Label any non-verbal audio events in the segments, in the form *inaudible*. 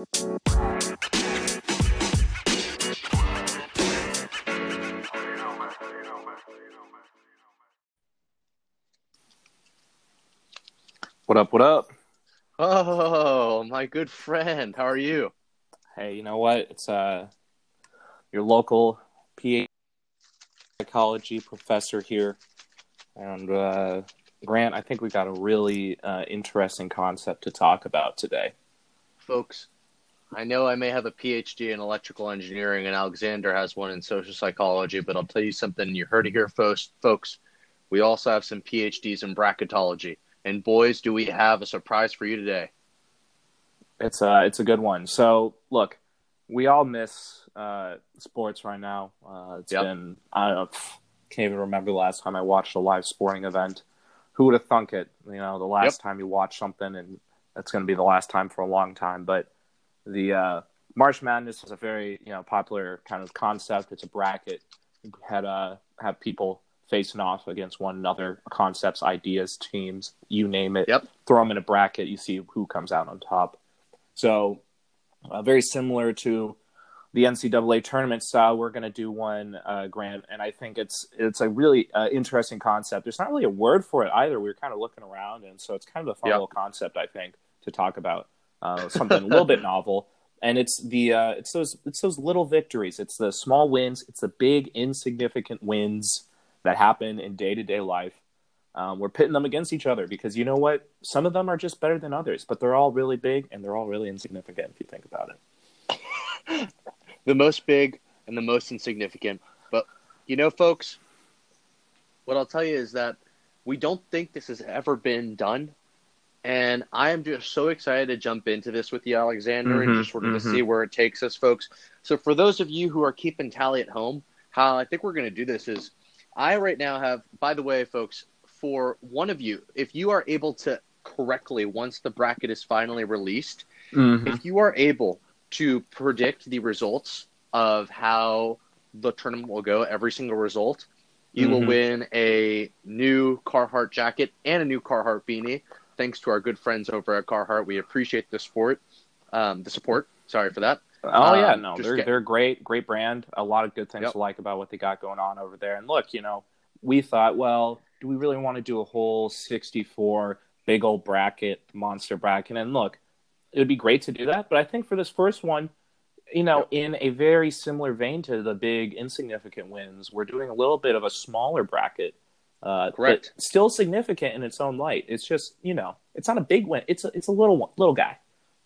What up? What up? Oh, my good friend. How are you? Hey, you know what? It's uh your local PhD psychology professor here, and uh, Grant. I think we got a really uh, interesting concept to talk about today. Folks, I know I may have a PhD in electrical engineering and Alexander has one in social psychology, but I'll tell you something. You heard it here first, folks. We also have some PhDs in bracketology. And boys, do we have a surprise for you today? It's uh it's a good one. So look, we all miss uh, sports right now. Uh, it's Yep. been I don't know, can't even remember the last time I watched a live sporting event. Who would have thunk it? You know, the last Yep. time you watch something, and that's going to be the last time for a long time. But the uh, March Madness is a very you know popular kind of concept. It's a bracket. You had uh, have people facing off against one another, concepts, ideas, teams, you name it. Yep. Throw them in a bracket. You see who comes out on top. So uh, very similar to the NCAA tournament style. We're going to do one, uh, Grant, and I think it's it's a really uh, interesting concept. There's not really a word for it either. We were kind of looking around, and so it's kind of a fun Yep. little concept, I think, to talk about. Uh, something a little bit novel, and it's the uh, it's those it's those little victories. It's the small wins. It's the big insignificant wins that happen in day to day life. Um, we're pitting them against each other because you know what? Some of them are just better than others, but they're all really big and they're all really insignificant if you think about it. *laughs* The most big and the most insignificant. But you know, folks, what I'll tell you is that we don't think this has ever been done. And I am just so excited to jump into this with you, Alexander, and Mhm, just sort of to mhm. see where it takes us, folks. So, for those of you who are keeping tally at home, how I think we're going to do this is I right now have, by the way, folks, for one of you, if you are able to correctly, once the bracket is finally released, if you are able to predict the results of how the tournament will go, every single result, you will Mhm. win a new Carhartt jacket and a new Carhartt beanie. Thanks to our good friends over at Carhartt, we appreciate the support. Um, the support. Sorry for that. Oh yeah, Um, no, they're get- they're great, great brand. A lot of good things Yep. to like about what they got going on over there. And look, you know, we thought, well, do we really want to do a whole sixty-four big old bracket, monster bracket? And look, it would be great to do that, but I think for this first one, you know, in a very similar vein to the big insignificant wins, we're doing a little bit of a smaller bracket. Uh, Correct. Still significant in its own light. It's just, you know, it's not a big win. It's a, it's a little one, little guy,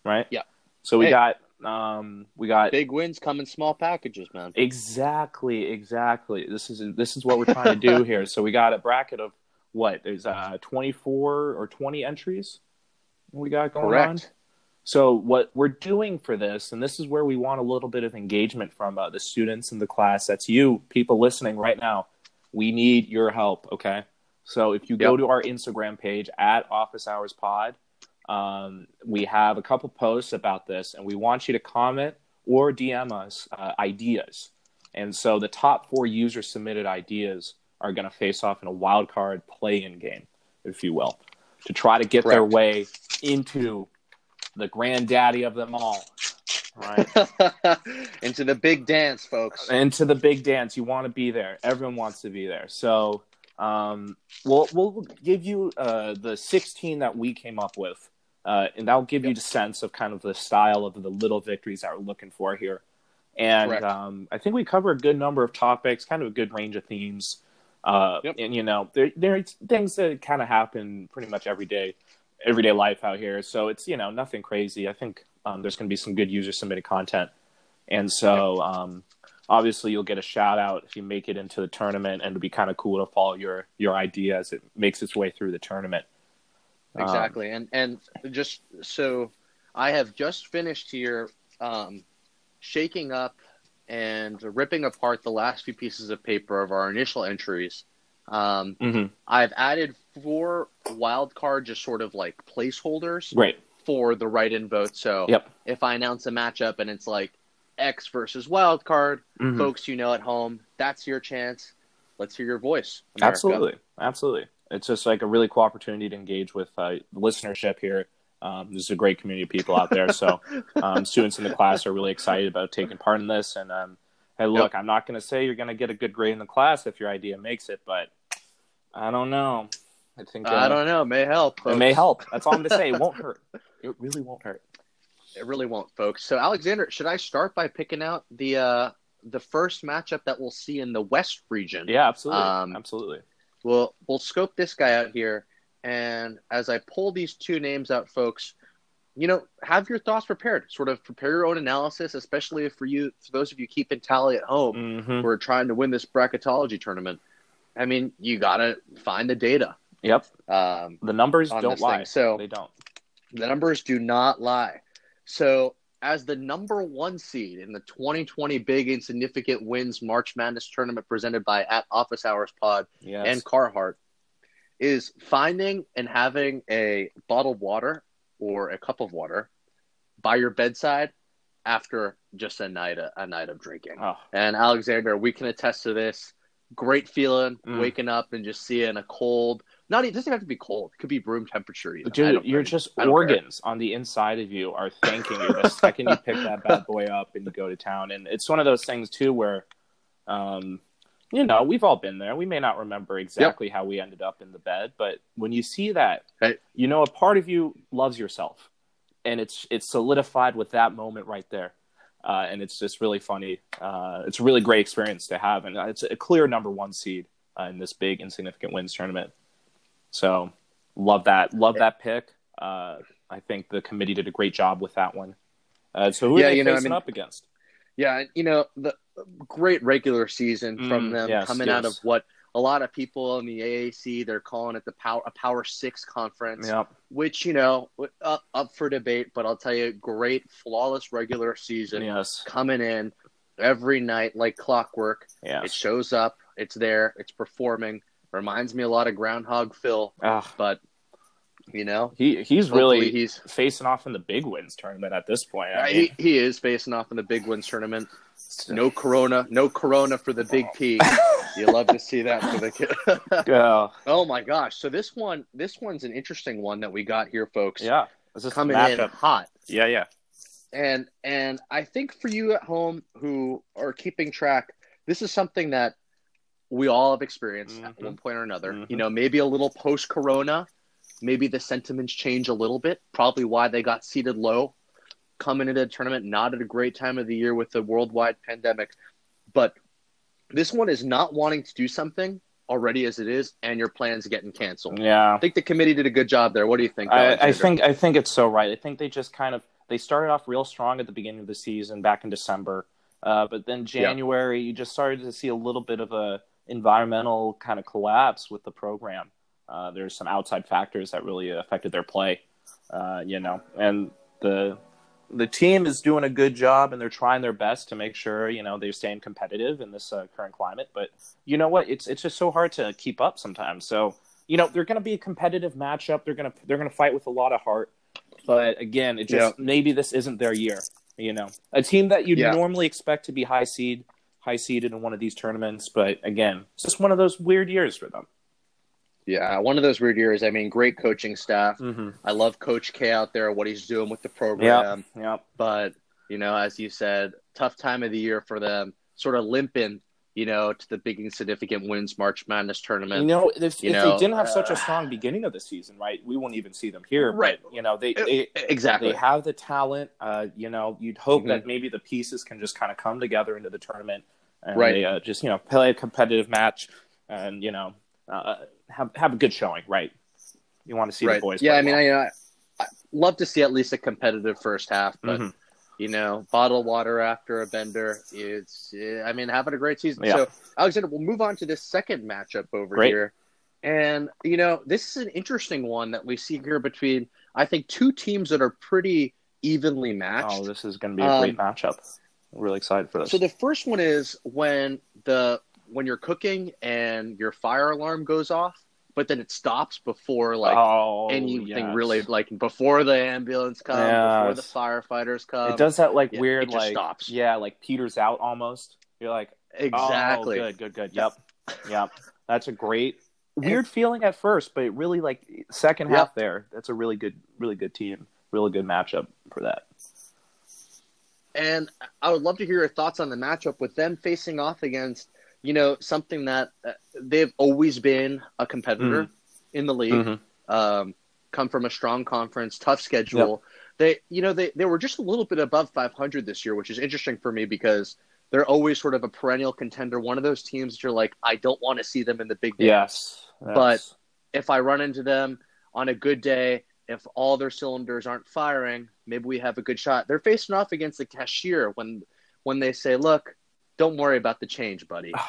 right? Yeah. So we Hey. got um we got Big wins come in small packages, man. Exactly, exactly. This is this is what we're trying to do *laughs* here. So we got a bracket of what? There's uh 24 or 20 entries we got going on. Correct. So what we're doing for this, and this is where we want a little bit of engagement from uh, the students in the class. That's you, people listening right now. We need your help. Okay. So if you go Yep. to our Instagram page at Office Hours Pod, um, we have a couple posts about this, and we want you to comment or DM us uh, ideas. And so the top four user submitted ideas are going to face off in a wild card play-in game, if you will, to try to get their way into the granddaddy of them all. Right. *laughs* Into the big dance, folks. into the big dance. You want to be there. Everyone wants to be there. So um, we'll we'll give you uh, the 16 that we came up with, uh, and that'll give you the sense of kind of the style of the little victories that we're looking for here. And um, I think we cover a good number of topics, kind of a good range of themes. Uh, Yep. And you know, there there's things that kind of happen pretty much every day, everyday life out here. So it's you know nothing crazy. I think um, there's going to be some good user submitted content, and so um, obviously you'll get a shout out if you make it into the tournament, and it'll be kind of cool to follow your your idea as it makes its way through the tournament. Um, Exactly. and and just so I have just finished here um, shaking up and ripping apart the last few pieces of paper of our initial entries. Um, mhm. I've added four wild card just sort of like placeholders Great. For the write-in vote. So Yep. if I announce a matchup and it's like X versus wild card, Mhm. folks you know at home, that's your chance. Let's hear your voice. America. Absolutely, absolutely. It's just like a really cool opportunity to engage with uh, the listenership here. Um, there's a great community of people out there. So *laughs* um, students in the class are really excited about taking part in this. And um, hey, look, yep. I'm not going to say you're going to get a good grade in the class if your idea makes it, but I don't know. I think uh, I don't know. It may help. Folks. It may help. That's all I'm going to say. It won't *laughs* hurt. It really won't hurt. It really won't, folks. So, Alexander, should I start by picking out the uh, the first matchup that we'll see in the West region? Yeah, absolutely. Um, absolutely. We'll we'll scope this guy out here, and as I pull these two names out, folks, you know, have your thoughts prepared. Sort of prepare your own analysis, especially for you, for those of you keeping tally at home mm-hmm. who are trying to win this bracketology tournament. I mean, you gotta find the data. Yep. Um, the numbers don't lie. Thing. So they don't. The numbers do not lie. So as the number one seed in the 2020 Big and Significant Wins March Madness tournament presented by at Office Hours Pod yes. and Carhartt, is finding and having a bottled water or a cup of water by your bedside after just a night a night of drinking. Oh. And Alexander, we can attest to this. Great feeling mm. waking up and just seeing a cold. Not it doesn't have to be cold. It could be room temperature. Even. Dude, you're just organs care. on the inside of you are thanking you the *laughs* second you pick that bad boy up and you go to town. And it's one of those things too where, um, you know, we've all been there. We may not remember exactly yep. how we ended up in the bed, but when you see that, hey. you know, a part of you loves yourself, and it's it's solidified with that moment right there. Uh, and it's just really funny. Uh, it's a really great experience to have, and it's a clear number one seed uh, in this big insignificant wins tournament. So, love that, love that pick. Uh, I think the committee did a great job with that one. Uh, so, who yeah, are they you know, facing I mean, up against? Yeah, you know the great regular season from mm, them yes, coming yes. out of what a lot of people in the AAC they're calling it the power a Power Six conference, yep. which you know up, up for debate. But I'll tell you, great flawless regular season. Yes, coming in every night like clockwork. Yes. it shows up. It's there. It's performing. Reminds me a lot of Groundhog Phil, Ugh. but you know, he he's really he's facing off in the big wins tournament at this point. I mean, he, he is facing off in the big wins tournament. Uh, no corona, no corona for the big oh. P. *laughs* you love to see that for the kid. *laughs* yeah. Oh my gosh! So this one, this one's an interesting one that we got here, folks. Yeah, this is coming in hot. Yeah, yeah. And and I think for you at home who are keeping track, this is something that we all have experienced mm-hmm. at one point or another. Mm-hmm. You know, maybe a little post corona Maybe the sentiments change a little bit. Probably why they got seated low coming into the tournament. Not at a great time of the year with the worldwide pandemic. But this one is not wanting to do something already as it is, and your plans getting canceled. Yeah, I think the committee did a good job there. What do you think? I, I think I think it's so right. I think they just kind of they started off real strong at the beginning of the season back in December, uh, but then January yeah. you just started to see a little bit of a environmental kind of collapse with the program. Uh, there's some outside factors that really affected their play, uh, you know, and the the team is doing a good job and they're trying their best to make sure you know they're staying competitive in this uh, current climate. But you know what? It's it's just so hard to keep up sometimes. So you know they're going to be a competitive matchup. They're gonna they're gonna fight with a lot of heart. But again, it just yeah. maybe this isn't their year. You know, a team that you'd yeah. normally expect to be high seed, high seeded in one of these tournaments. But again, it's just one of those weird years for them. Yeah, one of those weird years. I mean, great coaching staff. Mm-hmm. I love Coach K out there, what he's doing with the program. Yeah. Yep. But, you know, as you said, tough time of the year for them, sort of limping, you know, to the big and significant wins March Madness tournament. You know, if, you if know, they didn't have uh, such a uh, strong beginning of the season, right, we wouldn't even see them here. Right. But, you know, they, they exactly they have the talent. Uh, you know, you'd hope mm-hmm. that maybe the pieces can just kind of come together into the tournament and right. they uh, just, you know, play a competitive match and, you know, uh, have have a good showing, right? You want to see right. the boys. Yeah, I mean, I, I, I love to see at least a competitive first half, but mm-hmm. You know, bottled water after a bender, it's I mean, having a great season. Yeah. So, Alexander, we'll move on to this second matchup over Great. here, and you know, this is an interesting one that we see here between I think two teams that are pretty evenly matched. Oh, this is going to be a um, great matchup. I'm really excited for this. So the first one is when the when you're cooking and your fire alarm goes off, but then it stops before like oh, anything yes. really like before the ambulance comes, yes. before the firefighters come. It does that like yeah, weird like stops. yeah, like peters out almost. You're like oh, exactly oh, good, good, good. *laughs* Yep, yep. That's a great weird feeling at first, but it really like second half yep. there. That's a really good, really good team. really good matchup for that. And I would love to hear your thoughts on the matchup with them facing off against, you know, something that uh, they've always been a competitor mm-hmm. in the league. Mm-hmm. Um, come from a strong conference, tough schedule. Yep. They, you know, they, they were just a little bit above 500 this year, which is interesting for me because they're always sort of a perennial contender. One of those teams that you're like, I don't want to see them in the big game. Yes. But if I run into them on a good day, if all their cylinders aren't firing, maybe we have a good shot. They're facing off against the cashier when when they say, "Look, don't worry about the change, buddy." *sighs*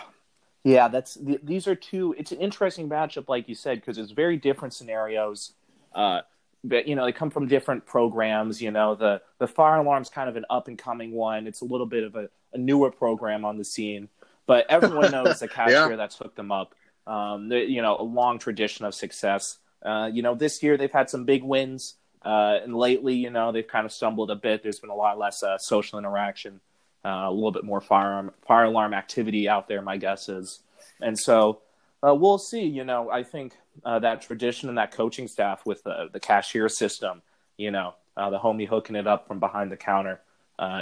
Yeah, that's these are two. It's an interesting matchup, like you said, because it's very different scenarios. Uh, but you know, they come from different programs. You know, the the fire alarm's kind of an up and coming one. It's a little bit of a, a newer program on the scene, but everyone knows the *laughs* cashier yeah. that's hooked them up. Um, you know, a long tradition of success. Uh, you know, this year they've had some big wins, uh, and lately, you know, they've kind of stumbled a bit. There's been a lot less uh, social interaction, uh, a little bit more fire fire alarm activity out there. My guess is, and so uh, we'll see. You know, I think uh, that tradition and that coaching staff with the the cashier system, you know, the homie hooking it up from behind the counter,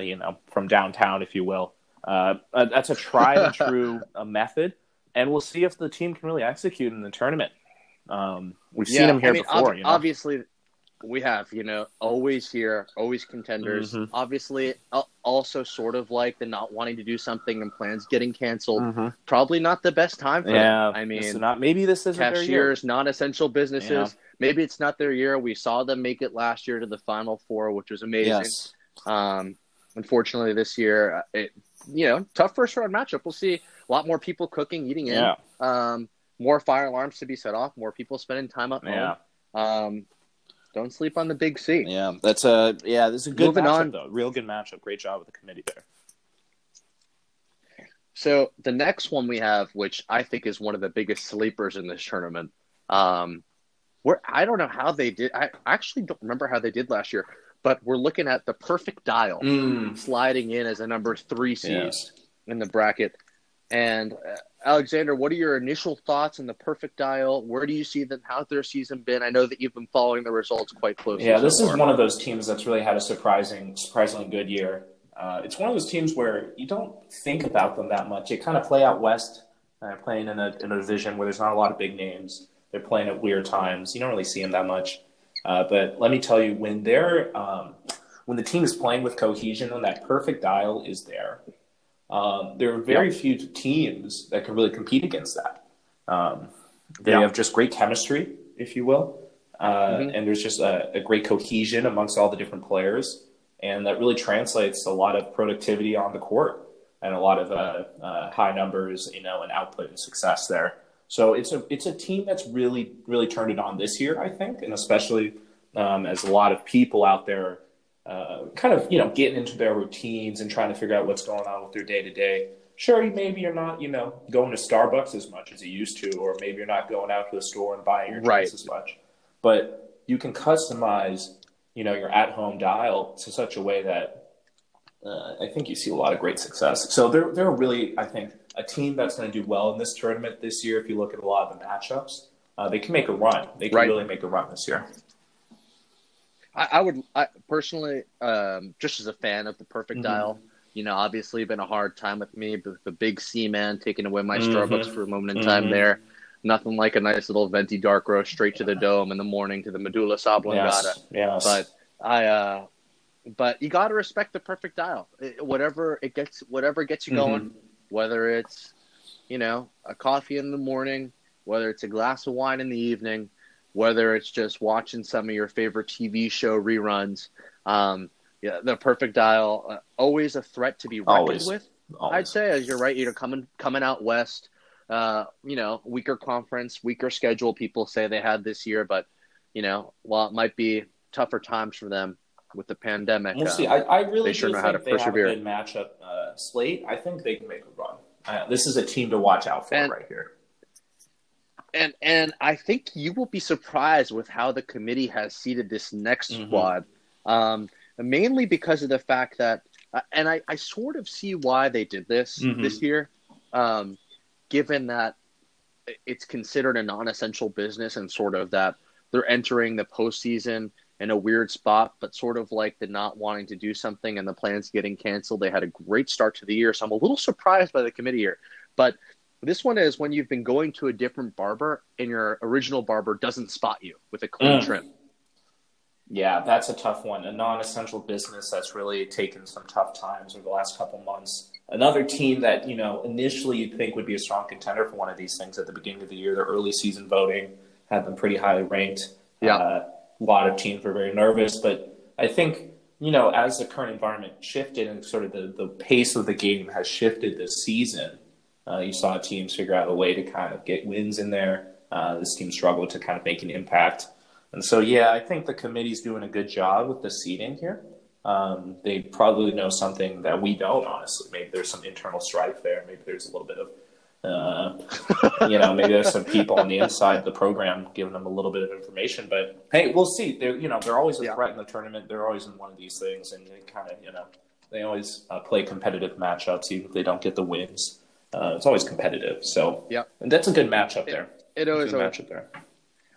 you know, from downtown, if you will. that's a tried and *laughs* true method, and we'll see if the team can really execute in the tournament. Um, we've yeah, seen them here I mean, before. Ob- you know? Obviously, we have. You know, always here, always contenders. Mm-hmm. Obviously, also sort of like the not wanting to do something and plans getting canceled. Mm-hmm. Probably not the best time for yeah, them. I mean, not maybe this isn't cashiers, non-essential businesses. Yeah. Maybe it's not their year. We saw them make it last year to the Final Four, which was amazing. Yes. Um, unfortunately, this year, uh, it you know tough first round matchup. We'll see a lot more people cooking, eating in. Yeah. Um, more fire alarms to be set off, more people spending time at home. Yeah. Um, don't sleep on the big C. Yeah, that's a yeah. This is a good Moving matchup, on. though. Real good matchup. Great job with the committee there. So the next one we have, which I think is one of the biggest sleepers in this tournament, um, where I don't know how they did. I actually don't remember how they did last year, but we're looking at the perfect dial mm. sliding in as a number three seed yes. in the bracket. And uh, Alexander, what are your initial thoughts on the perfect dial? Where do you see them? How's their season been? I know that you've been following the results quite closely. Yeah, this so is one of those teams that's really had a surprising, surprisingly good year. Uh, it's one of those teams where you don't think about them that much. They kind of play out west, uh, playing in a, in a division where there's not a lot of big names. They're playing at weird times. You don't really see them that much. Uh, but let me tell you, when they're um, when the team is playing with cohesion, when that perfect dial is there, um, there are very yep. few teams that can really compete against that. Um, they yep. have just great chemistry, if you will, uh, mm-hmm. and there's just a, a, great cohesion amongst all the different players, and that really translates a lot of productivity on the court and a lot of uh, uh, high numbers, you know, and output and success there. So it's a it's a team that's really really turned it on this year, I think, and especially um, as a lot of people out there uh, kind of you know getting into their routines and trying to figure out what's going on with their day to day. Sure, maybe you're not you know going to Starbucks as much as you used to, or maybe you're not going out to the store and buying your drinks right. as much. But you can customize you know your at home dial to such a way that uh, I think you see a lot of great success. So they're they're really I think a team that's going to do well in this tournament this year. If you look at a lot of the matchups, uh, they can make a run. They can right. really make a run this year. I, I would I, personally, um, just as a fan of the Perfect mm-hmm. Dial, you know, obviously been a hard time with me, but the big C man taking away my mm-hmm. Starbucks for a moment in time mm-hmm. there. Nothing like a nice little venti dark roast straight to the dome in the morning to the medulla oblongata. Yes. yes. But I, uh, but you got to respect the perfect dial. It, whatever it gets, whatever gets you going, mm-hmm. whether it's, you know, a coffee in the morning, whether it's a glass of wine in the evening, whether it's just watching some of your favorite TV show reruns. Um, yeah, the perfect dial, uh, always a threat to be reckoned always. with. Always. I'd say, as you're right, you know, coming coming out west, uh, you know, weaker conference, weaker schedule. People say they had this year, but you know, while it might be tougher times for them with the pandemic, we'll uh, see. I, I really they sure know how to persevere. Have a good matchup uh, slate. I think they can make a run. Uh, this is a team to watch out for and, right here and and I think you will be surprised with how the committee has seated this next mm-hmm. squad, um, mainly because of the fact that, uh, and I, I sort of see why they did this mm-hmm. this year, um, given that it's considered a non-essential business and sort of that they're entering the postseason in a weird spot, but sort of like the not wanting to do something and the plans getting canceled. They had a great start to the year, so I'm a little surprised by the committee here. But this one is when you've been going to a different barber and your original barber doesn't spot you with a clean Mm. trim. Yeah, that's a tough one. A non-essential business that's really taken some tough times over the last couple months. Another team that you know initially you'd think would be a strong contender for one of these things at the beginning of the year. Their early season voting had them pretty highly ranked. Yeah. Uh, a lot of teams were very nervous, but I think you know as the current environment shifted and sort of the, the pace of the game has shifted this season, uh, you saw teams figure out a way to kind of get wins in there. Uh, this team struggled to kind of make an impact. And so, yeah, I think the committee's doing a good job with the seeding here. Um, they probably know something that we don't, honestly. Maybe there's some internal strife there. Maybe there's a little bit of, uh, you know, maybe there's some people on the inside of the program giving them a little bit of information. But hey, we'll see. They're, you know, they're always a Yeah. threat in the tournament. They're always in one of these things, and they kind of, you know, they always uh, play competitive matchups, even if they don't get the wins. Uh, it's always competitive. So, yeah, and that's a good matchup there. It always, good always matchup there.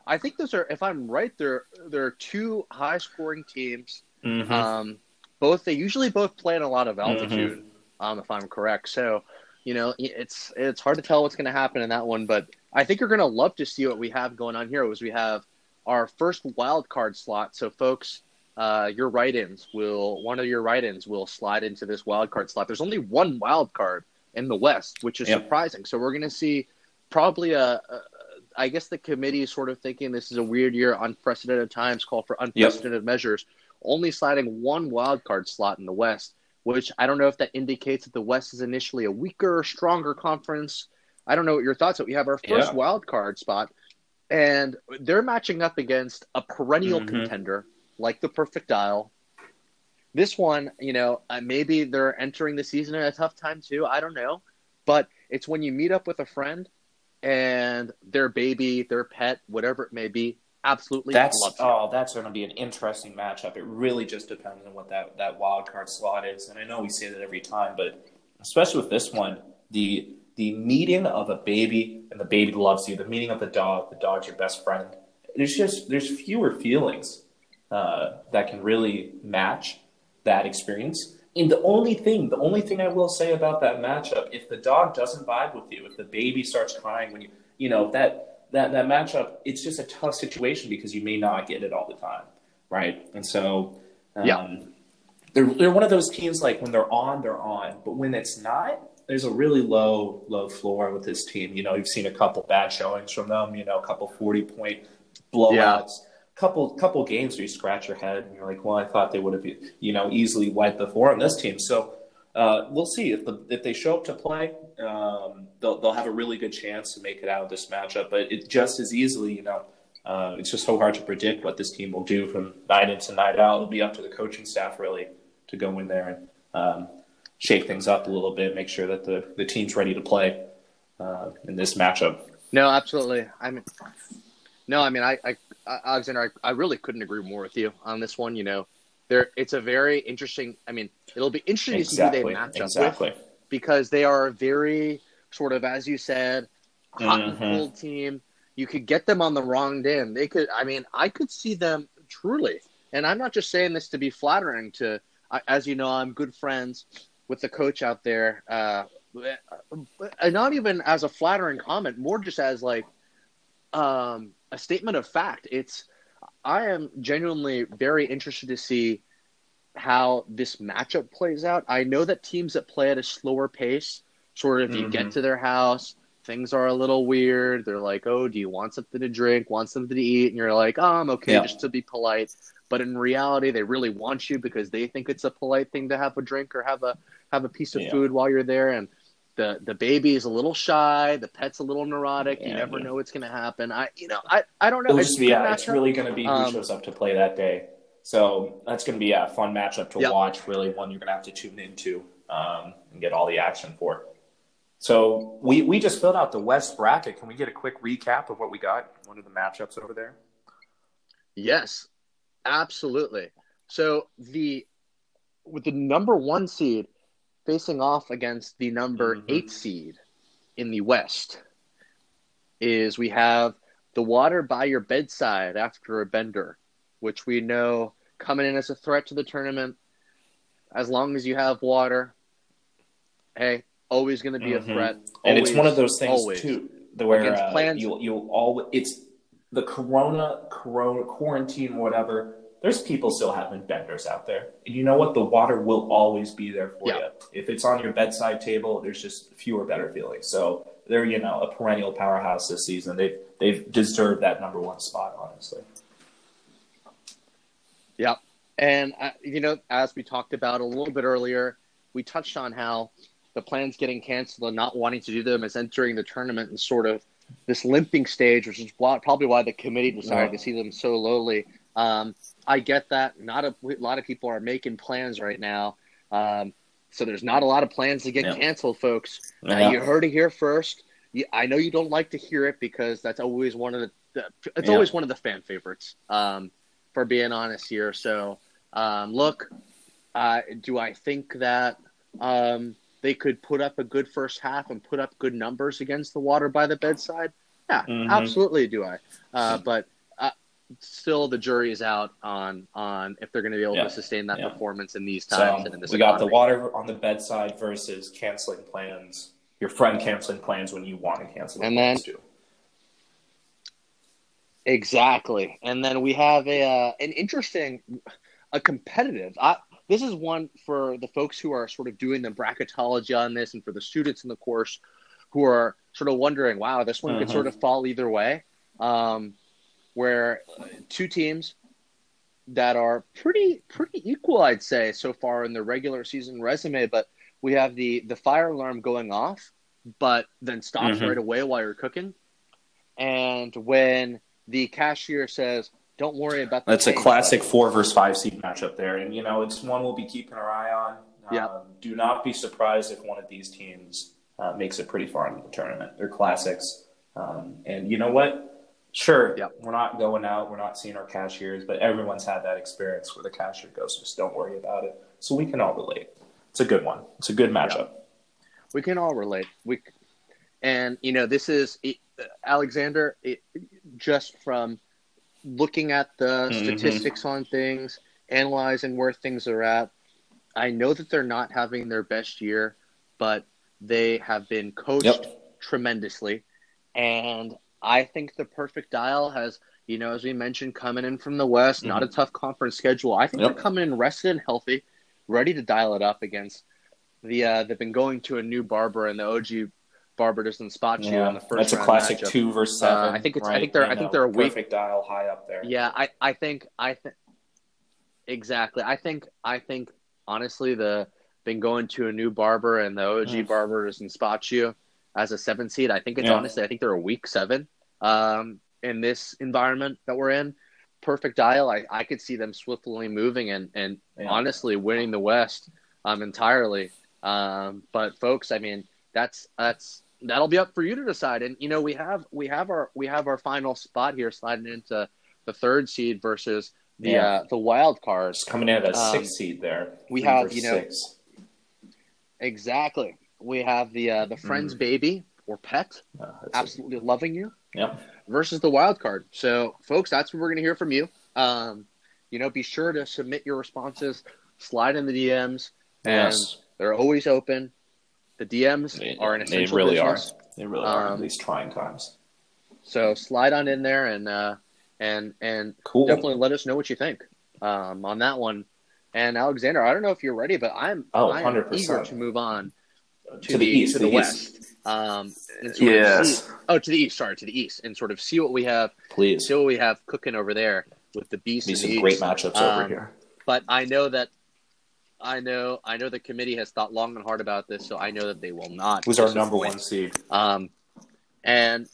I think those are, if I'm right, there there are two high scoring teams. Mhm. Um, both they usually both play in a lot of Mm-hmm. altitude, um, if I'm correct. So, you know, it's it's hard to tell what's going to happen in that one, but I think you're going to love to see what we have going on here. Is we have our first wild card slot. So, folks, uh, your write-ins will one of your write-ins will slide into this wild card slot. There's only one wild card in the West, which is Yep. surprising. So, we're going to see probably a, a I guess the committee is sort of thinking this is a weird year, unprecedented times, call for unprecedented measures. Only sliding one wild card slot in the West, which I don't know if that indicates that the West is initially a weaker or stronger conference. I don't know what your thoughts are. We have our first Yeah. wild card spot, and they're matching up against a perennial Mhm. contender like the Perfect Dial. This one, you know, uh, maybe they're entering the season at a tough time too. I don't know, but it's when you meet up with a friend and their baby, their pet, whatever it may be, absolutely That's loves you. oh, that's going to be an interesting matchup. It really just depends on what that that wild card slot is, and I know we say that every time, but especially with this one, the the meeting of a baby and the baby loves you, the meeting of the dog, the dog's your best friend. There's just there's fewer feelings uh, that can really match that experience. And the only thing, the only thing I will say about that matchup, if the dog doesn't vibe with you, if the baby starts crying when you, you know, that that that matchup, it's just a tough situation because you may not get it all the time, right? And so, um, Yeah. they're they're one of those teams like when they're on, they're on, but when it's not, there's a really low low floor with this team. You know, you've seen a couple bad showings from them. You know, a couple forty point blowouts. Couple couple games where you scratch your head and you're like, well, I thought they would have, you know, easily wiped the floor on this team. So uh, we'll see if the if they show up to play, um, they'll they'll have a really good chance to make it out of this matchup. But it just as easily, you know, uh, it's just so hard to predict what this team will do from night in to night out. It'll be up to the coaching staff really to go in there and um, shake things up a little bit, make sure that the the team's ready to play uh, in this matchup. No, absolutely. I mean, no, I mean, I, I Alexander, I, I really couldn't agree more with you on this one. You know, there, it's a very interesting. I mean, it'll be interesting to see who they match up exactly. with because they are a very sort of, as you said, hot and Mhm. cold team. You could get them on the wrong day, and they could. I mean, I could see them truly, and I'm not just saying this to be flattering. To, I- as you know, I'm good friends with the coach out there. Uh, and not even as a flattering comment, more just as like um, a statement of fact. It's I am genuinely very interested to see how this matchup plays out. I know that teams that play at a slower pace, sort of, if you get Mhm. to their house, things are a little weird. They're like, "Oh, do you want something to drink? Want something to eat?" And you're like, "Oh, I'm okay, Yeah. just to be polite." But in reality, they really want you because they think it's a polite thing to have a drink or have a have a piece of Yeah. food while you're there. And the the baby is a little shy, the pet's a little neurotic. you never yeah. know what's going to happen. I, you know, I, I don't know. It'll It's just be, yeah, it's really going to be who Um, shows up to play that day. So that's going to be a fun matchup to Yep. watch. Really, one you're going to have to tune into um, and get all the action for. So we we just filled out the West bracket. Can we get a quick recap of what we got? One of the matchups over there? Yes, absolutely. So the with the number one seed facing off against the number Mhm. eight seed in the West is we have the water by your bedside after a bender which we know coming in as a threat to the tournament. As long as you have water, hey, always going to be Mhm. a threat. and it's one of those things always. too, the where uh, plans- you'll you'll always it's the corona corona quarantine whatever. There's people still having benders out there, and you know what? The water will always be there for Yeah. you. If it's on your bedside table, there's just fewer better feelings. So they're you know a perennial powerhouse this season. They've they've deserved that number one spot, honestly. Yep. And, uh, you know, as we talked about a little bit earlier, we touched on how the plans getting canceled and not wanting to do them is entering the tournament in sort of this limping stage, which is probably why the committee decided Yeah. to see them so lowly. Um, I get that. Not a, a lot of people are making plans right now. Um, so there's not a lot of plans to get Yeah. canceled, folks. Uh, you heard it here first. You, I know you don't like to hear it because that's always one of the, the it's Yeah. always one of the fan favorites. Um, for being honest here. So, um, look, uh, do I think that um, they could put up a good first half and put up good numbers against the water by the bedside? Yeah, Mhm. absolutely. Do I? Uh, but uh, still, the jury is out on on if they're going to be able Yeah. to sustain that Yeah. performance in these So times and in this. we got the water on the bedside versus canceling plans. Your friend canceling plans when you want to cancel And plans then- too. Exactly, and then we have a uh, an interesting, a competitive. I, this is one for the folks who are sort of doing the bracketology on this, and for the students in the course who are sort of wondering, "Wow, this one could Mhm. sort of fall either way." Um, where two teams that are pretty pretty equal, I'd say, so far in the regular season resume, but we have the the fire alarm going off, but then stops Mhm. right away while you're cooking, and when the cashier says, "Don't worry about the That's a change." classic four versus five seed matchup there, and you know it's one we'll be keeping our eye on. Yeah. Um, do not be surprised if one of these teams uh, makes it pretty far into the tournament. They're classics, um, and you know what? Sure, Yep. we're not going out, we're not seeing our cashiers, but everyone's had that experience where the cashier goes, "Just don't worry about it." So we can all relate. It's a good one. It's a good matchup. we can all relate. We and you know this is it, Alexander. It, just from looking at the Mhm. statistics on things, analyzing where things are at. I know that they're not having their best year, but they have been coached Yep. tremendously, and I think the perfect dial has. You know, as we mentioned, coming in from the West, not a tough conference schedule. I think Mm-hmm. Yep. they're coming in rested and healthy, ready to dial it up against the uh, they've been going to a new barber and the OG barber doesn't spot you Yeah, in the first that's a classic matchup. two versus Uh, seven. I think it's- I think they're- I think they're a perfect dial high up there. Yeah, I, I think I think exactly. I think I think honestly the been going to a new barber and the OG Mm. barber doesn't spot you as a seven seed. I think it's Yeah. honestly I think they're a weak seven um, in this environment that we're in. Perfect dial. I, I could see them swiftly moving and and Yeah. honestly winning the West um, entirely. Um, but folks, I mean that's that's that'll be up for you to decide. And you know we have we have our we have our final spot here sliding into the third seed versus the Yeah. uh, the wild cards. Coming in at a Um, six seed there. we have, you know, six. Exactly. We have the uh, the friend's baby or pet Uh, that's a- absolutely loving you Yep. versus the wild card. So, folks, that's what we're going to hear from you. Um, you know, be sure to submit your responses, slide in the DMs, and Yes. they're always open. The DMs They- are an they really business. They really are in Um, these trying times. So slide on in there and uh, and and Cool. definitely let us know what you think um, on that one. And Alexander, I don't know if you're ready, but I'm Oh, I am 100%. eager to move on To the east, to the, the west. Um, and sort of Yes. see- oh, to the east. Sorry, to the east, and sort of see what we have, Please. see what we have cooking over there with the beast. Be some the great east. matchups Um, over here. But I know that. I know, I know the committee has thought long and hard about this, so I know that they will not. Who's our disappoint. number one seed? Um, and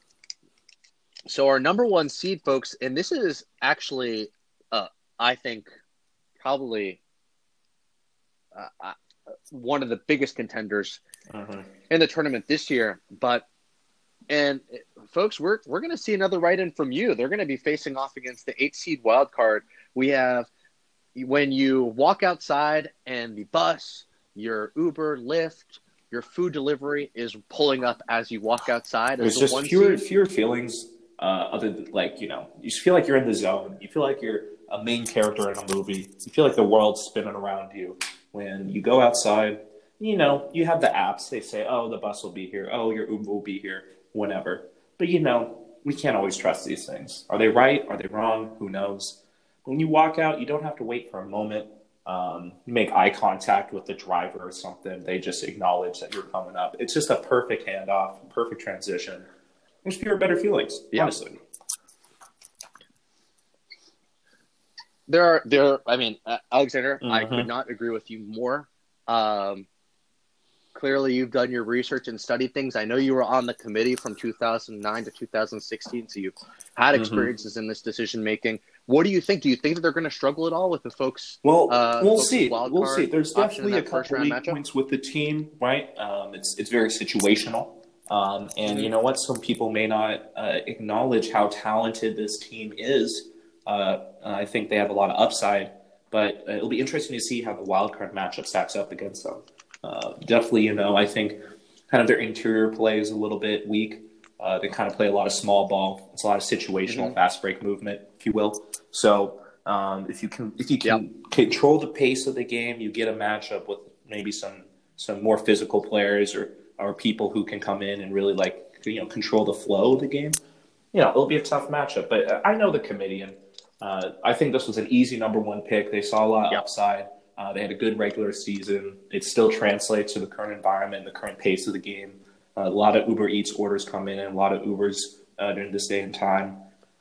so our number one seed, folks, and this is actually, uh, I think, probably uh, uh, one of the biggest contenders Mhm. in the tournament this year. But and folks, we're we're going to see another write-in from you. They're going to be facing off against the eight seed wild card. We have when you walk outside and the bus, your Uber, Lyft, your food delivery is pulling up as you walk outside. There's As the just one fewer seed. fewer feelings. Uh, other than like you know, you feel like you're in the zone. You feel like you're a main character in a movie. You feel like the world's spinning around you when you go outside. You know, you have the apps. They say, "Oh, the bus will be here. Oh, your Uber will be here. Whenever." But you know, we can't always trust these things. Are they right? Are they wrong? Who knows? When you walk out, you don't have to wait for a moment. Um, you make eye contact with the driver or something. They just acknowledge that you're coming up. It's just a perfect handoff, perfect transition. There's fewer better feelings, Yeah. honestly. There are there. I mean, uh, Alexander, I Mhm. could not agree with you more. Um, clearly, you've done your research and studied things. I know you were on the committee from 2009 to 2016, so you've had Mhm. experiences in this decision making. What do you think? Do you think that they're going to struggle at all with the folks? Well, Uh, we'll folks' see. We'll see. There's definitely a couple weak matchup? points with the team, right? Um, it's it's very situational, um, and you know what? Some people may not uh, acknowledge how talented this team is. Uh, I think they have a lot of upside, but uh, it'll be interesting to see how the wild card matchup stacks up against them. Uh, definitely, you know, I think kind of their interior play is a little bit weak. Uh, they kind of play a lot of small ball. It's a lot of situational Mhm. fast break movement, if you will. So um, if you can if you can control the pace of the game, you get a matchup with maybe some some more physical players or or people who can come in and really like you know control the flow of the game. You know, it'll be a tough matchup. But I know the committee, and uh, I think this was an easy number one pick. They saw a lot of Yep. upside. Uh, they had a good regular season. It still translates to the current environment, the current pace of the game. Uh, a lot of Uber Eats orders come in, and a lot of Ubers uh, during this day and time.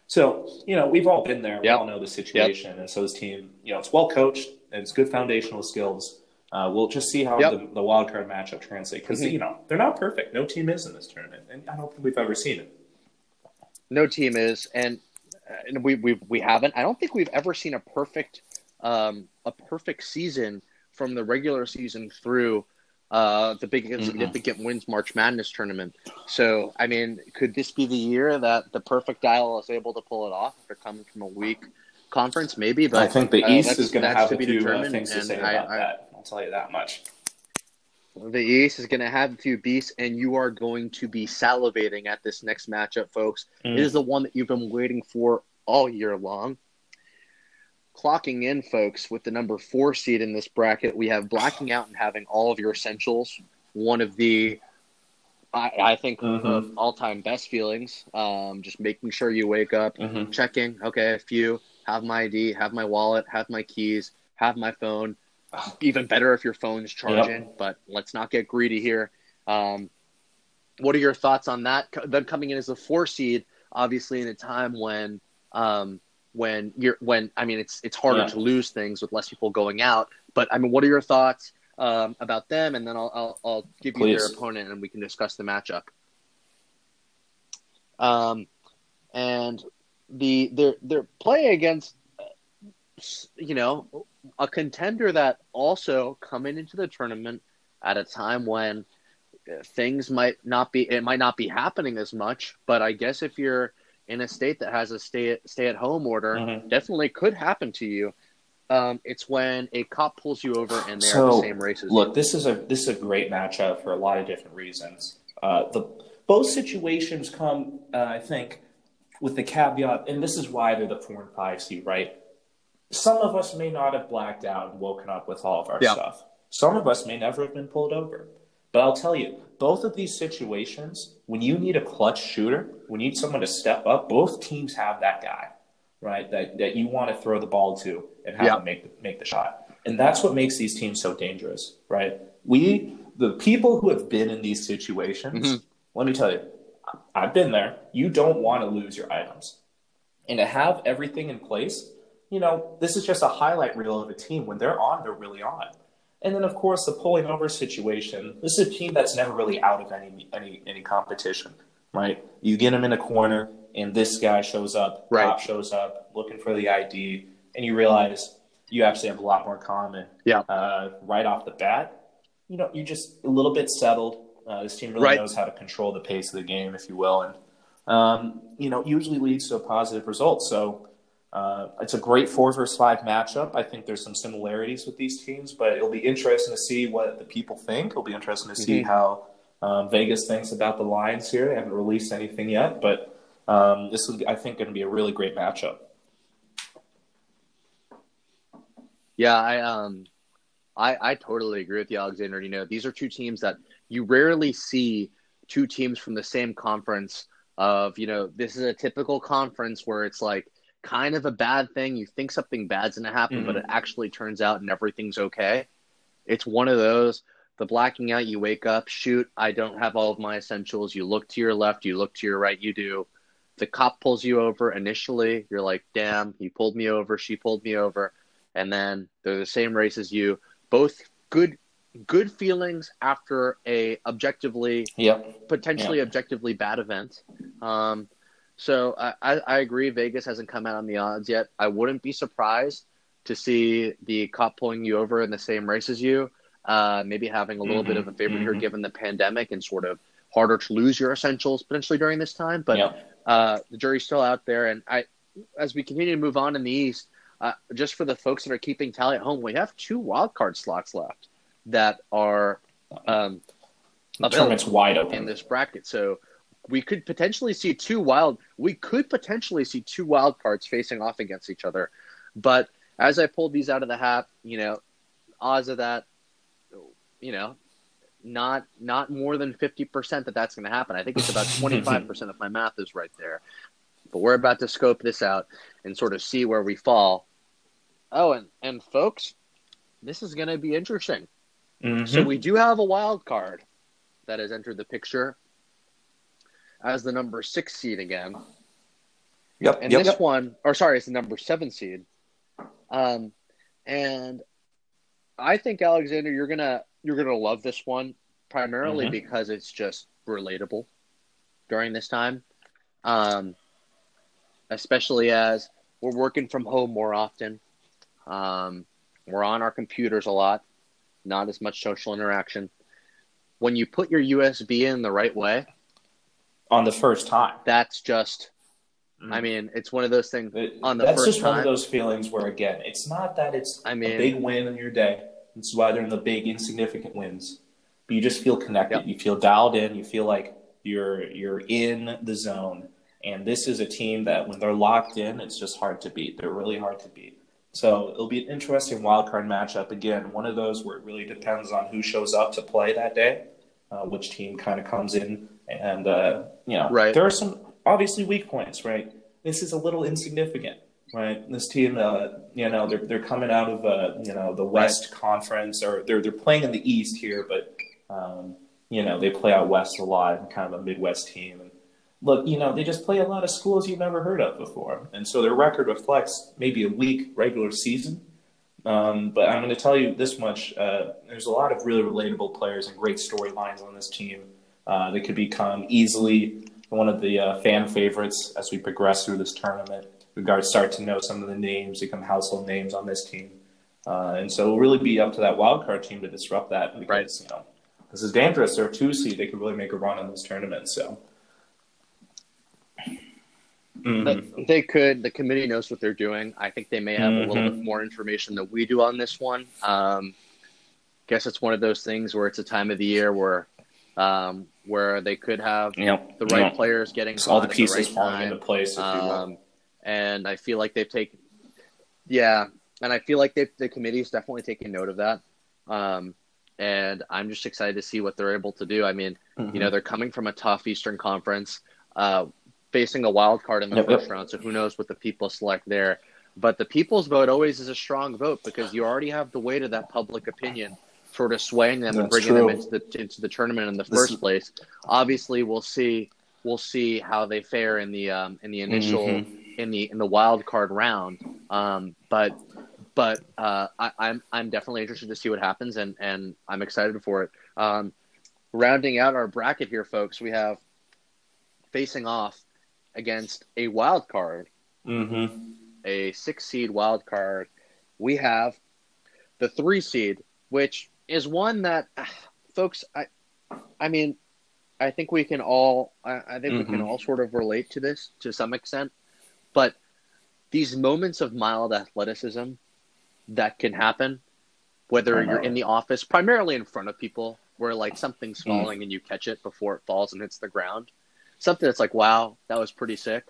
So, you know, we've all been there. We all know the situation. And so this team, you know, it's well coached and it's good foundational skills. Uh, we'll just see how Yep. the, the wild card matchup translates because, Mhm. you know, they're not perfect. No team is in this tournament. And I don't think we've ever seen it. No team is, and, uh, and we we we haven't. I don't think we've ever seen a perfect um, a perfect season from the regular season through uh, the big and significant wins March Madness tournament. So, I mean, could this be the year that the perfect dial is able to pull it off after coming from a weak conference? Maybe, but I think the uh, East that's- is going to have to a be few uh, determined, things to and say I- about I- that. I'll tell you that much. The East is going to have a few beasts, and you are going to be salivating at this next matchup, folks. Mm. It is the one that you've been waiting for all year long. Clocking in, folks, with the number four seed in this bracket, we have blacking out and having all of your essentials. One of the, I, I think, Mhm. of all-time best feelings. Um, just making sure you wake up, Mhm. checking. Okay, a few. Have my ID. Have my wallet. Have my keys. Have my phone. *sighs* Even better if your phone's charging. But let's not get greedy here. Um, what are your thoughts on that? Them coming in as a four seed, obviously in a time when, um, when you're when I mean it's it's harder Yeah. to lose things with less people going out. But I mean, what are your thoughts um, about them? And then I'll I'll, I'll give you their opponent and we can discuss the matchup. Um, and the their their play against uh, you know a contender that also coming into the tournament at a time when uh, things might not be it might not be happening as much but i guess if you're in a state that has a stay stay at home order Mhm. definitely could happen to you um, it's when a cop pulls you over and they're So, the same race as you. Look, this is a this is a great matchup for a lot of different reasons. Uh, the both situations come, uh, I think, with the caveat, and this is why they're the four and five seed, right? Some of us may not have blacked out and woken up with all of our Yeah. stuff. Some of us may never have been pulled over. But I'll tell you, both of these situations, when you need a clutch shooter, when you need someone to step up, both teams have that guy, right? That that you want to throw the ball to and have Yeah. them make the, make the shot. And that's what makes these teams so dangerous, right? We the people who have been in these situations, Mhm. let me tell you, I've been there. You don't want to lose your items. And to have everything in place, you know, this is just a highlight reel of a team. When they're on, they're really on. And then, of course, the pulling over situation. This is a team that's never really out of any any any competition, right? You get them in a corner, and this guy shows up, Right. cop shows up, looking for the ID, and you realize you actually have a lot more common. Yeah. Uh, right off the bat, you know, you're just a little bit settled. Uh, this team really Right. knows how to control the pace of the game, if you will, and um, you know, usually leads to a positive result. So. Uh, it's a great four versus five matchup. I think there's some similarities with these teams, but it'll be interesting to see what the people think. It'll be interesting to see Mhm. how um, Vegas thinks about the lines here. They haven't released anything yet, but um, this is, I think, going to be a really great matchup. Yeah, I um, I I totally agree with you, Alexander. You know, these are two teams that you rarely see two teams from the same conference. Of you know, this is a typical conference where it's like kind of a bad thing. You think something bad's going to happen, mm-hmm. but it actually turns out and everything's okay. It's one of those. The blacking out, you wake up, shoot, I don't have all of my essentials. You look to your left, you look to your right, you do. The cop pulls you over initially. You're like, damn, he pulled me over, she pulled me over. And then they're the same race as you. Both good good feelings after a objectively yep. potentially yep. objectively bad event. Um, so I, I agree. Vegas hasn't come out on the odds yet. I wouldn't be surprised to see the cop pulling you over in the same race as you. Uh, maybe having a little mm-hmm, bit of a favor mm-hmm. here given the pandemic and sort of harder to lose your essentials potentially during this time. But yep. uh, the jury's still out there, and I, as we continue to move on in the East, uh, just for the folks that are keeping tally at home, we have two wild card slots left that are um, the tournament's wide open in this bracket. So we could potentially see two wild we could potentially see two wild cards facing off against each other. But as i pulled these out of the hat you know odds of that you know not not more than 50% that that's going to happen. I think it's about *laughs* 25% if my math is right there. But we're about to scope this out and sort of see where we fall. Oh and and folks this is going to be interesting. Mm-hmm. so we do have a wild card that has entered the picture as the number six seed again. Yep. And yep, this yep. one, or sorry, it's the number seven seed. Um, and I think Alexander, you're gonna you're gonna love this one primarily mm-hmm. because it's just relatable during this time. Um, especially as we're working from home more often. Um, we're on our computers a lot, not as much social interaction. When you put your USB in the right way, on the first time. That's just. I mm. mean, it's one of those things on the That's just time. one of those feelings where, again, it's not that it's I mean, a big win in your day. It's why they're in the big insignificant wins. But you just feel connected. Yep. You feel dialed in. You feel like you're you're in the zone. And this is a team that, when they're locked in, it's just hard to beat. They're really hard to beat. So it'll be an interesting wild card matchup. Again, one of those where it really depends on who shows up to play that day, uh, which team kind of comes in and uh, you know, right. there are some obviously weak points, right? This is a little insignificant, right? This team, uh, you know, they're they're coming out of uh, you know the West right. Conference, or they're they're playing in the East here, but um, you know they play out West a lot, and kind of a Midwest team. And look, you know, they just play a lot of schools you've never heard of before, and so their record reflects maybe a weak regular season. Um, but I'm going to tell you this much: uh, there's a lot of really relatable players and great storylines on this team. Uh, they could become easily one of the uh, fan favorites as we progress through this tournament. We guards start to know some of the names, become household names on this team. Uh, and so it'll really be up to that wild card team to disrupt that because, right. you know, this is dangerous. They're a two seed. They could really make a run in this tournament. So. Mm-hmm. They could. The committee knows what they're doing. I think they may have mm-hmm. a little bit mm-hmm. more information than we do on this one. Um, guess it's one of those things where it's a time of the year where um, where they could have yep. the right yep. players getting all the pieces the right falling time. into place. Um, and I feel like they've taken, yeah, and I feel like they the committee's definitely taking note of that. Um, and I'm just excited to see what they're able to do. I mean, mm-hmm. you know, they're coming from a tough Eastern Conference, uh, facing a wild card in the yep, first round. So who knows what the people select there. But the people's vote always is a strong vote because you already have the weight of that public opinion sort of swaying them That's and bringing true. them into the into the tournament in the this first place. Obviously, we'll see we'll see how they fare in the um, in the initial mm-hmm. in the in the wild card round. Um, but but uh, I, am I'm, I'm definitely interested to see what happens, and and I'm excited for it. Um, rounding out our bracket here, folks, we have facing off against a wild card, mm-hmm. a six seed wild card. We have the three seed, which is one that, *sighs* folks, I, I mean, I think we can all, I, I think mm-hmm. we can mm-hmm. all sort of relate to this to some extent, but these moments of mild athleticism that can happen, whether you're in the office, primarily in front of people, where like something's mm. falling mm. and you catch it before it falls and hits the ground, something that's like, wow, that was pretty sick.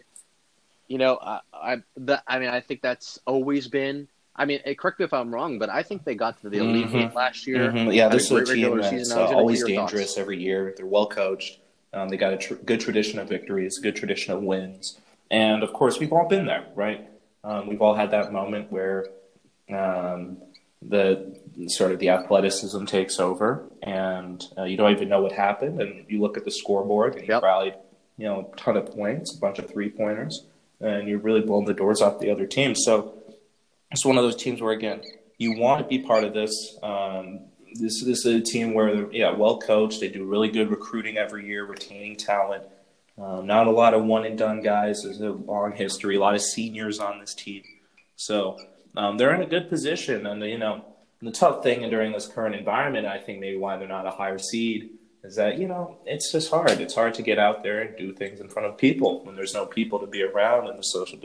You know, I, I, the, I mean, I think that's always been I mean, eh, correct me if I'm wrong, but I think they got to the Elite Mhm. Eight last year. Mhm. Yeah, this is a team that's uh, I was gonna always your thoughts. dangerous every year. They're well coached. Um, they got a tr- good tradition of victories, good tradition of wins, and of course, we've all been there, right? Um, we've all had that moment where um, the sort of the athleticism takes over, and uh, you don't even know what happened, and you look at the scoreboard and you Yep. rallied, you know, a ton of points, a bunch of three pointers, and you're really blowing the doors off the other team. So it's one of those teams where again you want to be part of this. Um, this this is a team where yeah well coached. They do really good recruiting every year, retaining talent. Um, not a lot of one and done guys. There's a long history. A lot of seniors on this team, so um, they're in a good position. And you know the tough thing during this current environment, I think maybe why they're not a higher seed is that you know it's just hard. It's hard to get out there and do things in front of people when there's no people to be around in the social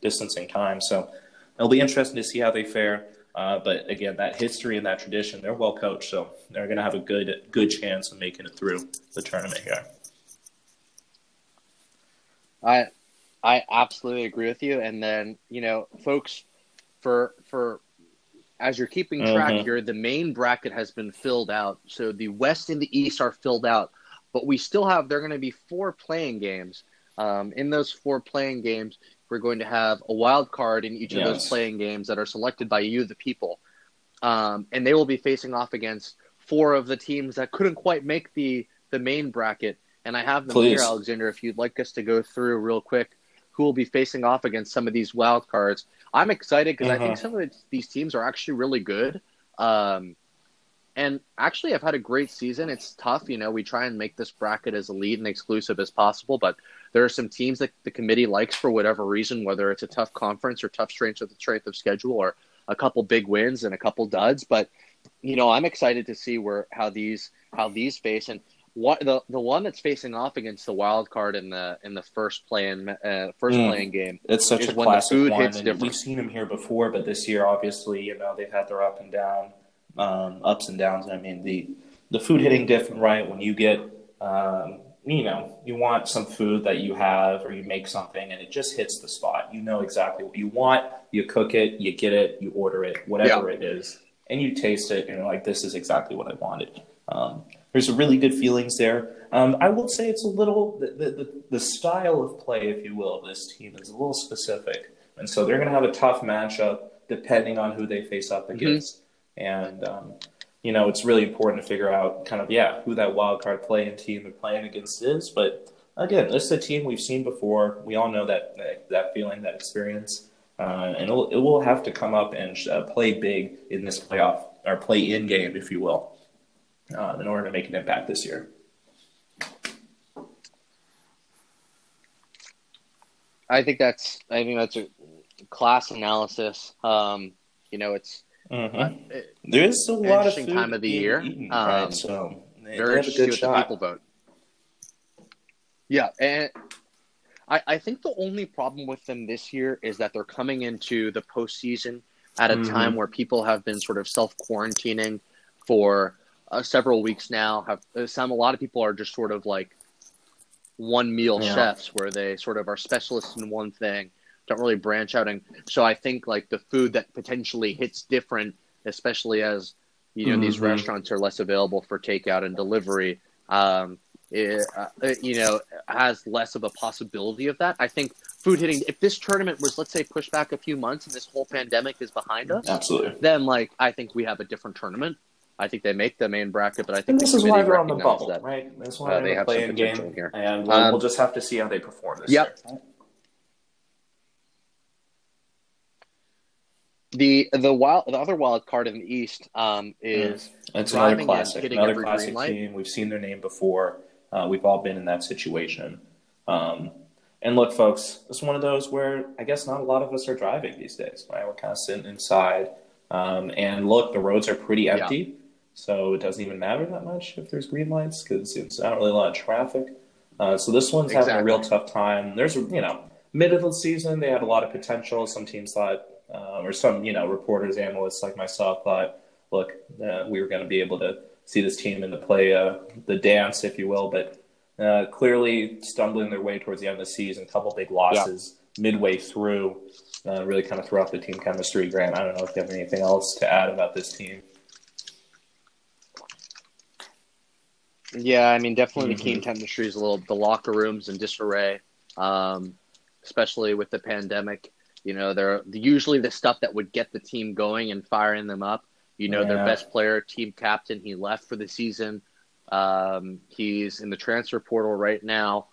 distancing time. So it'll be interesting to see how they fare. Uh, but again, that history and that tradition, they're well coached, so they're going to have a good good chance of making it through the tournament here. I I absolutely agree with you. And then you know, folks, for for as you're keeping track Mhm. here, the main bracket has been filled out. So the West and the East are filled out, but we still have there are going to be four playing games. Um, in those four playing games, we're going to have a wild card in each of those playing games that are selected by you, the people, um, and they will be facing off against four of the teams that couldn't quite make the the main bracket. And I have them Please. here, Alexander. If you'd like us to go through real quick, who will be facing off against some of these wild cards? I'm excited because I think Mhm. some of these teams are actually really good. Um, and actually, I've had a great season. It's tough, you know. We try and make this bracket as elite and exclusive as possible, but there are some teams that the committee likes for whatever reason, whether it's a tough conference or tough strength of strength of schedule, or a couple big wins and a couple duds. But you know, I'm excited to see where how these how these face and what the the one that's facing off against the wild card in the in the first playing uh, first Mm. playing game. It's such a the classic one, hits and different. we've seen them here before, but this year, obviously, you know, they've had their up and down, um, ups and downs. I mean, the the food hitting different, right? When you get, um, you know, you want some food that you have, or you make something, and it just hits the spot. You know exactly what you want. You cook it, you get it, you order it, whatever it is, and you taste it, and you're like, this is exactly what I wanted. Um, there's a really good feelings there. Um, I will say it's a little the, the, the, style of play, if you will, of this team is a little specific, and so they're going to have a tough matchup depending on who they face up against. And um, you know, it's really important to figure out kind of yeah who that wild card playing team they're playing against is. But again, this is a team we've seen before. We all know that that, feeling, that experience, uh, and it'll, it will have to come up and uh, play big in this playoff or play in game, if you will, uh, in order to make an impact this year. I think that's I think that's a class analysis. Um, you know, it's Mhm. it- There is a lot of food time of the year. eaten, Um, right? So they, they very a interesting what the people vote. Yeah, and I, I think the only problem with them this year is that they're coming into the postseason at a Mhm. time where people have been sort of self quarantining for uh, several weeks now. Have uh, some a lot of people are just sort of like one meal Yeah. chefs where they sort of are specialists in one thing, don't really branch out. And so I think like the food that potentially hits different, especially as you know these Mhm. restaurants are less available for takeout and delivery. Um, it, uh, it, you know, has less of a possibility of that. I think food hitting. If this tournament was, let's say, pushed back a few months and this whole pandemic is behind us, Absolutely. then like I think we have a different tournament. I think they make the main bracket, but I think this is why they're on the bubble, that. right? That's uh, why they they're have playing some game, here. and we'll, Um, we'll just have to see how they perform this Yep. year. The the wild the other wild card in the East um, is It's driving another and classic, another classic team. We've seen their name before. Uh, we've all been in that situation. Um, and look, folks, it's one of those where I guess not a lot of us are driving these days. Right? We're kind of sitting inside. Um, and look, the roads are pretty empty, so it doesn't even matter that much if there's green lights because it's not really a lot of traffic. Uh, so this one's having a real tough time. There's, you know, mid of the season they had a lot of potential. Some teams thought, uh, or some, you know, reporters, analysts like myself thought, look, uh, we were going to be able to see this team in the play, uh, the dance, if you will. But uh, clearly stumbling their way towards the end of the season, a couple big losses. midway through, uh, really kind of threw off the team chemistry. Grant, I don't know if you have anything else to add about this team. Yeah, I mean, definitely mm-hmm. the team chemistry is a little. The locker rooms in disarray, um, especially with the pandemic. You know, they're usually the stuff that would get the team going and firing them up. You know, yeah. their best player, team captain, he left for the season. Um, he's in the transfer portal right now,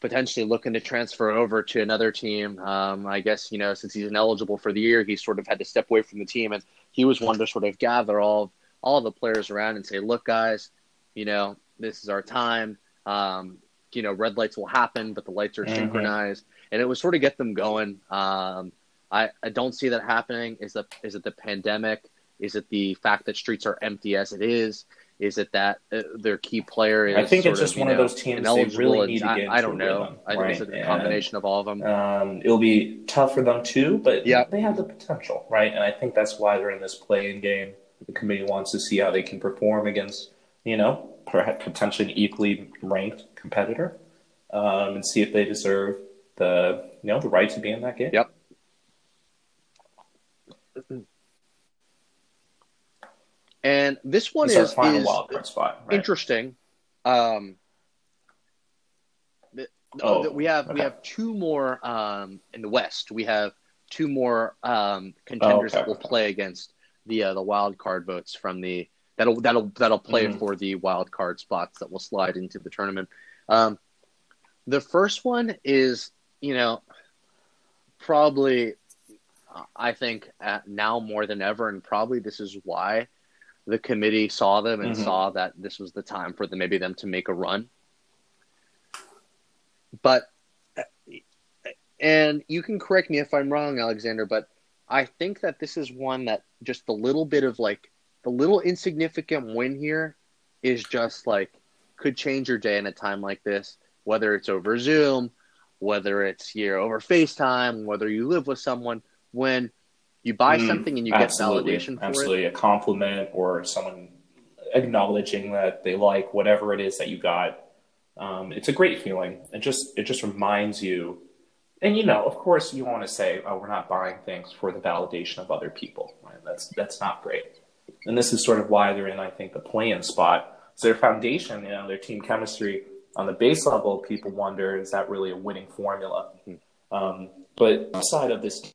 potentially looking to transfer over to another team. Um, I guess you know, since he's ineligible for the year, he sort of had to step away from the team, and he was one to sort of gather all all the players around and say, "Look, guys, you know, this is our time. Um, you know, red lights will happen, but the lights are mm-hmm. synchronized, and it was sort of get them going. Um, I, I don't see that happening. Is the is it the pandemic? Is it the fact that streets are empty as it is? Is it that uh, their key player is? I think it's just of, one know, of those teams they really need to get. I, I don't know. Rhythm, I think it's a combination of all of them. Um, it'll be tough for them too, but yeah. they have the potential, right? And I think that's why they're in this playing game. The committee wants to see how they can perform against you know, perhaps potentially an equally ranked competitor, um, and see if they deserve the you know the right to be in that game. Yep. And this one is, is wild card spot, right? interesting. Um, oh, we have okay. we have two more um, in the West. We have two more um, contenders oh, okay. that will play against the uh, the wild card votes from the that'll that'll that'll play mm-hmm. for the wild card spots that will slide into the tournament. Um, the first one is, you know, probably, I think now more than ever, and probably this is why the committee saw them and mm-hmm. saw that this was the time for them, maybe them to make a run. But, and you can correct me if I'm wrong, Alexander, but I think that this is one that just a little bit of like the little insignificant win here is just like could change your day in a time like this, whether it's over Zoom, whether it's here over FaceTime, whether you live with someone. When you buy mm, something and you absolutely, get validation for absolutely it, a compliment or someone acknowledging that they like whatever it is that you got. Um, it's a great feeling. It just it just reminds you, and you know, of course, you want to say, "Oh, we're not buying things for the validation of other people." Right? That's that's not great. And this is sort of why they're in, I think, the play-in spot. So their foundation, you know, their team chemistry on the base level, people wonder, is that really a winning formula? Um, but outside of this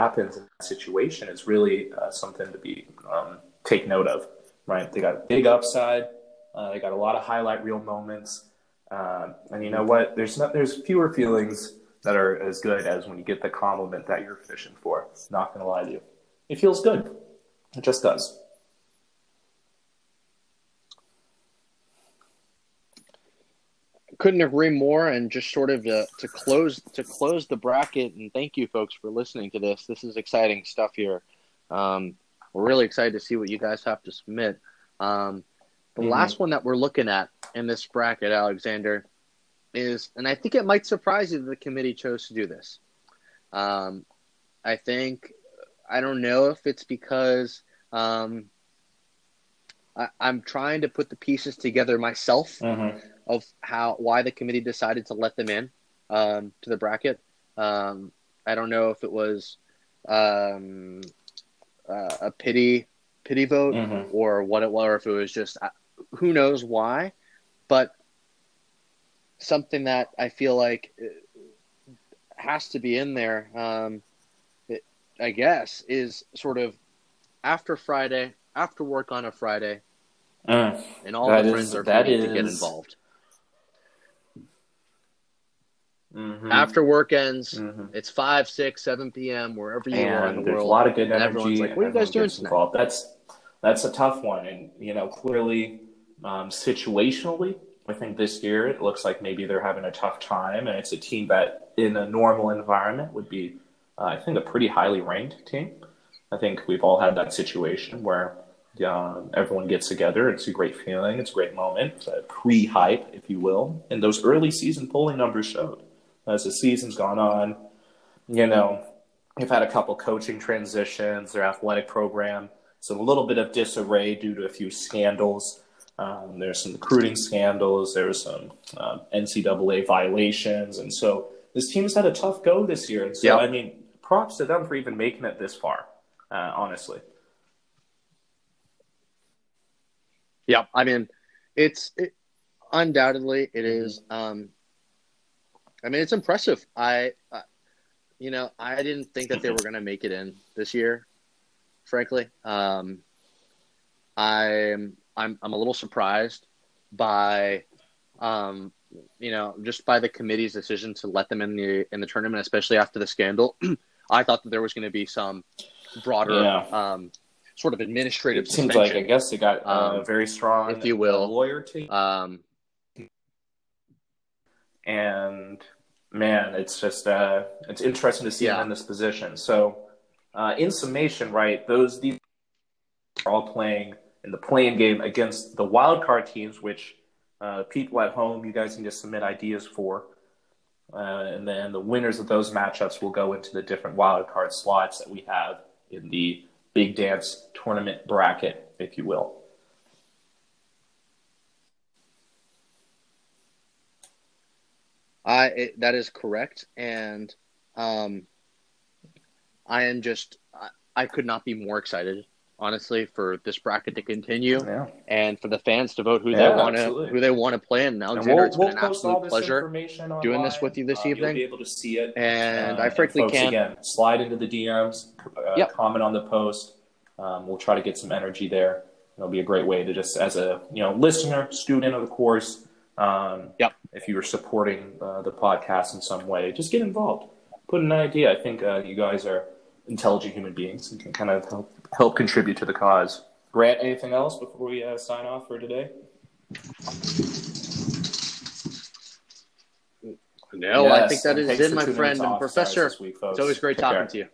happens in that situation is really uh, something to be um, take note of, right? They got big upside. Uh, they got a lot of highlight reel moments. Uh, and you know what? There's not, there's fewer feelings that are as good as when you get the compliment that you're fishing for. Not to lie to you. It feels good. It just does. Couldn't agree more. And just sort of to, to close to close the bracket. And thank you, folks, for listening to this. This is exciting stuff here. Um, we're really excited to see what you guys have to submit. Um, the mm-hmm. last one that we're looking at in this bracket, Alexander, is, and I think it might surprise you that the committee chose to do this. Um, I think I don't know if it's because um, I, am trying to put the pieces together myself mm-hmm. Of how why the committee decided to let them in um, to the bracket. Um, I don't know if it was um, uh, a pity pity vote mm-hmm. or what it was, or if it was just uh, who knows why, but something that I feel like uh, has to be in there. Um, I guess, is sort of after Friday, after work on a Friday, uh, and all the friends are ready to get involved. Mm-hmm. After work ends, mm-hmm. it's five, six, seven p.m. wherever you and are in the there's world. a lot of good energy. Everyone's like, "What are you guys doing tonight?" That's that's a tough one, and you know, clearly, um, situationally, I think this year it looks like maybe they're having a tough time, and it's a team that, in a normal environment, would be uh, I think, a pretty highly ranked team. I think we've all had that situation where um, everyone gets together. It's a great feeling. It's a great moment. It's a pre-hype, if you will. And those early season polling numbers showed. As the season's gone on, you know, they've had a couple coaching transitions. Their athletic program is a little bit of disarray due to a few scandals. Um, there's some recruiting scandals. There's some uh, NCAA violations, and so this team's had a tough go this year. And so, Yep. I mean, props to them for even making it this far, uh, honestly. Yeah, I mean, it's it, undoubtedly it is. Um, I mean, it's impressive. I, uh, you know, I didn't think that they were going to make it in this year. Frankly, um, I'm I'm I'm a little surprised by, um, you know, just by the committee's decision to let them in the in the tournament, especially after the scandal. *clears throat* I thought that there was going to be some broader, Yeah. um, sort of administrative. It seems like, I guess, they got uh, Um, very strong, if you will. lawyer team. Um, and man, it's just uh, it's interesting to see Yeah. him in this position. So, uh, in summation, right, those these are all playing in the playing game against the wild card teams, which uh, people at home, you guys need to submit ideas for. Uh, and then the winners of those matchups will go into the different wild card slots that we have in the Big Dance tournament bracket, if you will. I it, that is correct, and um, I am just I, I could not be more excited, honestly, for this bracket to continue Yeah. and for the fans to vote who they want to who they want to play in. And Alexander, we'll, it's we'll been an absolute pleasure, doing this with you this Um, evening. You'll be able to see it. and Uh, I frankly folks, can't. again slide into the DMs, uh, Yep. comment on the post. Um, we'll try to get some energy there. It'll be a great way to just, as a you know listener, student of the course. Um, Yep. If you were supporting uh, the podcast in some way, just get involved. Put an idea. I think uh, you guys are intelligent human beings and can kind of help, help contribute to the cause. Grant, anything else before we uh, sign off for today? No, I think that is it, my friend and professor. this week, folks. It's always great Take talking care. to you.